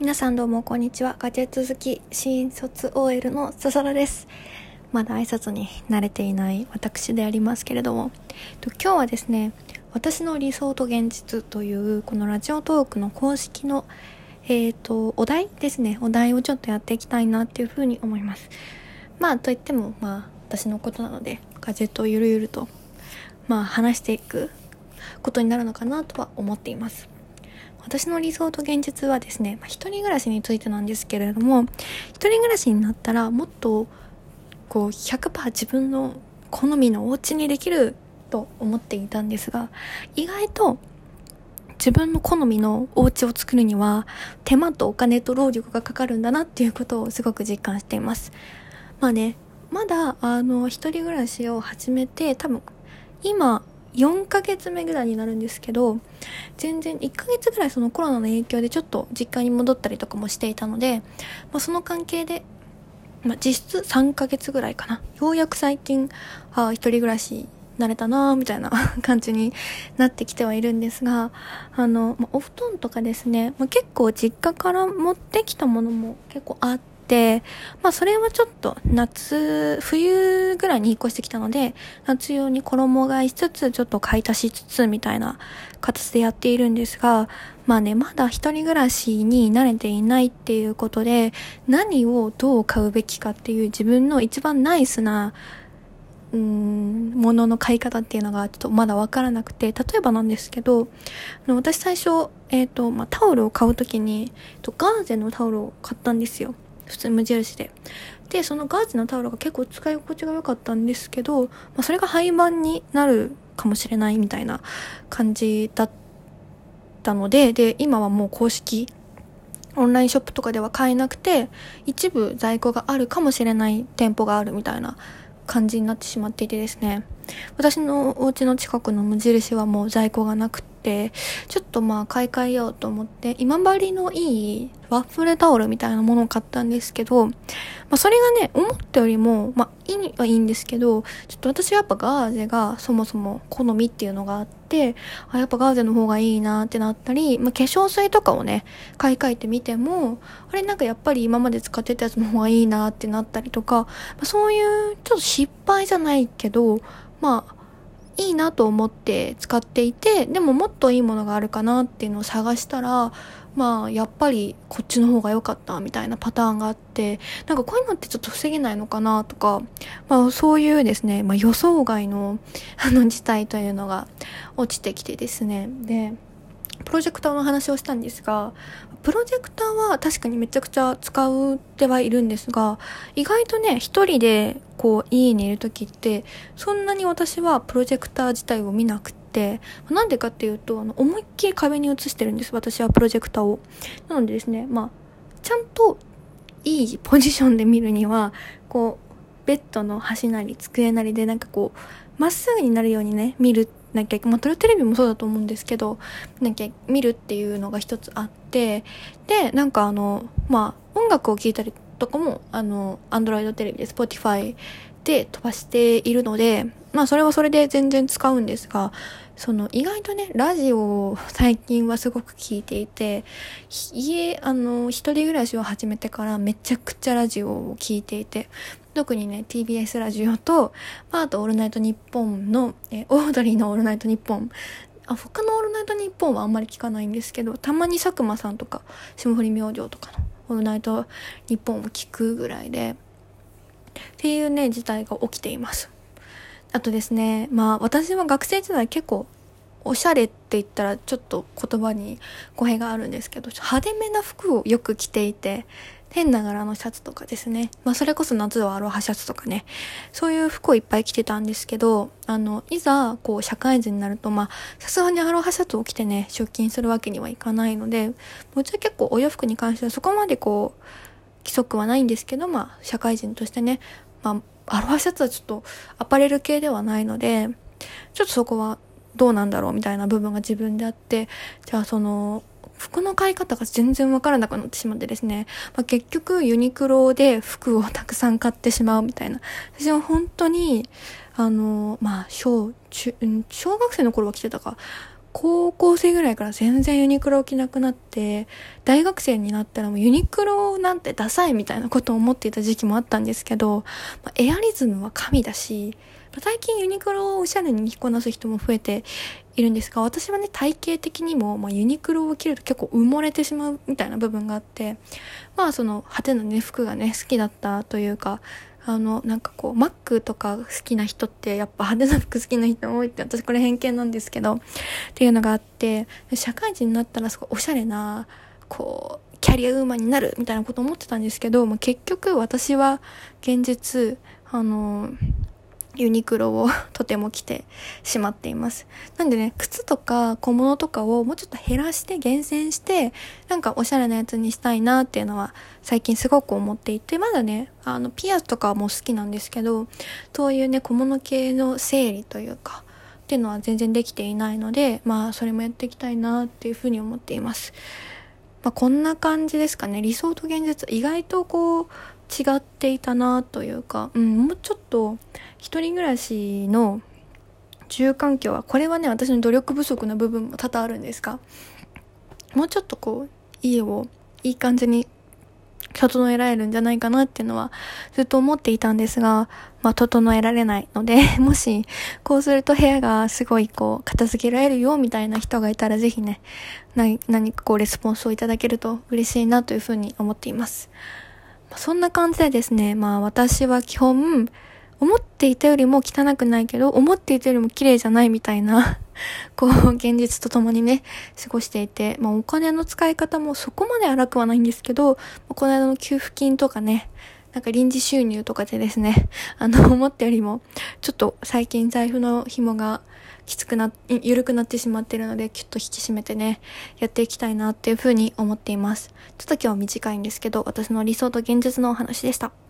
皆さんどうもこんにちは。ガジェット好き、新卒 OL のささらです。まだ挨拶に慣れていない私でありますけれども、今日はですね、私の理想と現実というこのラジオトークの公式のえっ、と、お題ですね。お題をちょっとやっていきたいなっていうふうに思います。まあ、といっても、まあ、私のことなので、ガジェットをゆるゆると、まあ、話していくことになるのかなとは思っています。私の理想と現実はですね、まあ、一人暮らしについてなんですけれども、一人暮らしになったらもっと、こう、100%自分の好みのお家にできると思っていたんですが、意外と自分の好みのお家を作るには手間とお金と労力がかかるんだなっていうことをすごく実感しています。まあね、まだあの一人暮らしを始めて多分今4ヶ月目ぐらいになるんですけど全然1ヶ月ぐらいそのコロナの影響でちょっと実家に戻ったりとかもしていたので、まあ、その関係で、まあ、実質3ヶ月ぐらいかな。ようやく最近あ一人暮らし慣れたなーみたいな 感じになってきてはいるんですが、あの、まあ、お布団とかですね、まあ、結構実家から持ってきたものも結構あって、まあそれはちょっと夏、冬ぐらいに引っ越してきたので、夏用に衣替えしつつ、ちょっと買い足しつつみたいな形でやっているんですが、まあね、まだ一人暮らしに慣れていないっていうことで、何をどう買うべきかっていう自分の一番ナイスなうーん、ものの買い方っていうのがちょっとまだわからなくて、例えばなんですけど、あの私最初、えっ、と、まあ、タオルを買うときに、とガーゼのタオルを買ったんですよ。普通無印で。で、そのガーゼのタオルが結構使い心地が良かったんですけど、まあ、それが廃盤になるかもしれないみたいな感じだったので、で、今はもう公式、オンラインショップとかでは買えなくて、一部在庫があるかもしれない店舗があるみたいな感じになってしまっていてですね。私のお家の近くの無印はもう在庫がなくて、ちょっとまあ買い替えようと思って、今治のいいワッフルタオルみたいなものを買ったんですけど、まあそれがね、思ったよりも、まあいいはいいんですけど、ちょっと私はやっぱガーゼがそもそも好みっていうのがあって、あ、やっぱガーゼの方がいいなってなったり、まあ化粧水とかをね、買い替えてみても、あれなんかやっぱり今まで使ってたやつの方がいいなってなったりとか、まあ、そういうちょっと失敗じゃないけど、まあ、いいなと思って使っていて、でももっといいものがあるかなっていうのを探したら、まあ、やっぱりこっちの方が良かったみたいなパターンがあって、なんかこういうのってちょっと防げないのかなとか、まあそういうですね、まあ予想外のあの事態というのが落ちてきてですね、で、プロジェクターの話をしたんですが、プロジェクターは確かにめちゃくちゃ使うってはいるんですが、意外とね、一人でこう家にいる時って、そんなに私はプロジェクター自体を見なくて、なんでかっていうと、あの、思いっきり壁に映してるんです、私はプロジェクターを。なのでですね、まあ、ちゃんといいポジションで見るには、こう、ベッドの端なり机なりでなんかこう、まっすぐになるようにね、見るなきゃ、まあ、トレテレビもそうだと思うんですけど、なきゃ見るっていうのが一つあって、で、なんかあの、まあ、音楽を聴いたりとかも、あの、アンドロイドテレビで Spotify で飛ばしているので、まあ、それはそれで全然使うんですが、その意外とね、ラジオを最近はすごく聞いていて、家、あの、一人暮らしを始めてからめちゃくちゃラジオを聞いていて、特にね、TBS ラジオと、まあ、あと、オールナイトニッポンの、えオードリーのオールナイトニッポン。あ、他のオールナイトニッポンはあんまり聞かないんですけど、たまに佐久間さんとか、霜降り明星とかのオールナイトニッポンを聞くぐらいで、っていうね、事態が起きています。あとですね、まあ、私は学生時代結構、おしゃれって言ったらちょっと言葉に語弊があるんですけど、派手めな服をよく着ていて、変な柄のシャツとかですね。まあそれこそ夏はアロハシャツとかね。そういう服をいっぱい着てたんですけど、あの、いざ、こう、社会人になると、まあ、さすがにアロハシャツを着てね、出勤するわけにはいかないので、うちは結構お洋服に関してはそこまでこう、規則はないんですけど、まあ、社会人としてね、まあ、アロハシャツはちょっとアパレル系ではないので、ちょっとそこはどうなんだろうみたいな部分が自分であって、じゃあその、服の買い方が全然わからなくなってしまってですね、まあ、結局ユニクロで服をたくさん買ってしまうみたいな。私は本当に、あの、まあ、小、中、小学生の頃は着てたか、高校生ぐらいから全然ユニクロ着なくなって、大学生になったらもうユニクロなんてダサいみたいなことを思っていた時期もあったんですけど、まあ、エアリズムは神だし、最近ユニクロをおしゃれに着こなす人も増えているんですが、私はね、体型的にも、まあ、ユニクロを着ると結構埋もれてしまうみたいな部分があって、まあその派手なね、服がね、好きだったというか、あの、なんかこう、マックとか好きな人ってやっぱ派手な服好きな人多いって私これ偏見なんですけど、っていうのがあって、社会人になったらすごいおしゃれな、こう、キャリアウーマンになるみたいなこと思ってたんですけど、まあ、結局私は現実、あの、ユニクロをとても着てしまっています。なんでね、靴とか小物とかをもうちょっと減らして厳選して、なんかおしゃれなやつにしたいなっていうのは最近すごく思っていて、まだね、あの、ピアスとかも好きなんですけど、そういうね、小物系の整理というか、っていうのは全然できていないので、まあ、それもやっていきたいなっていうふうに思っています。まあ、こんな感じですかね。理想と現実、意外とこう、違っていたなというか、うん、もうちょっと一人暮らしの住環境は、これはね、私の努力不足な部分も多々あるんですが、もうちょっとこう、家をいい感じに整えられるんじゃないかなっていうのはずっと思っていたんですが、まあ、整えられないので、もし、こうすると部屋がすごいこう、片付けられるよみたいな人がいたらぜひね、何かこう、レスポンスをいただけると嬉しいなというふうに思っています。そんな感じでですね、まあ私は基本、思っていたよりも汚くないけど、思っていたよりも綺麗じゃないみたいな、こう、現実と共にね、過ごしていて、まあお金の使い方もそこまで荒くはないんですけど、この間の給付金とかね、なんか臨時収入とかでですね、あの、思ったよりも、ちょっと最近財布の紐がきつくな、緩くなってしまってるので、きっと引き締めてね、やっていきたいなっていうふうに思っています。ちょっと今日は短いんですけど、私の理想と現実のお話でした。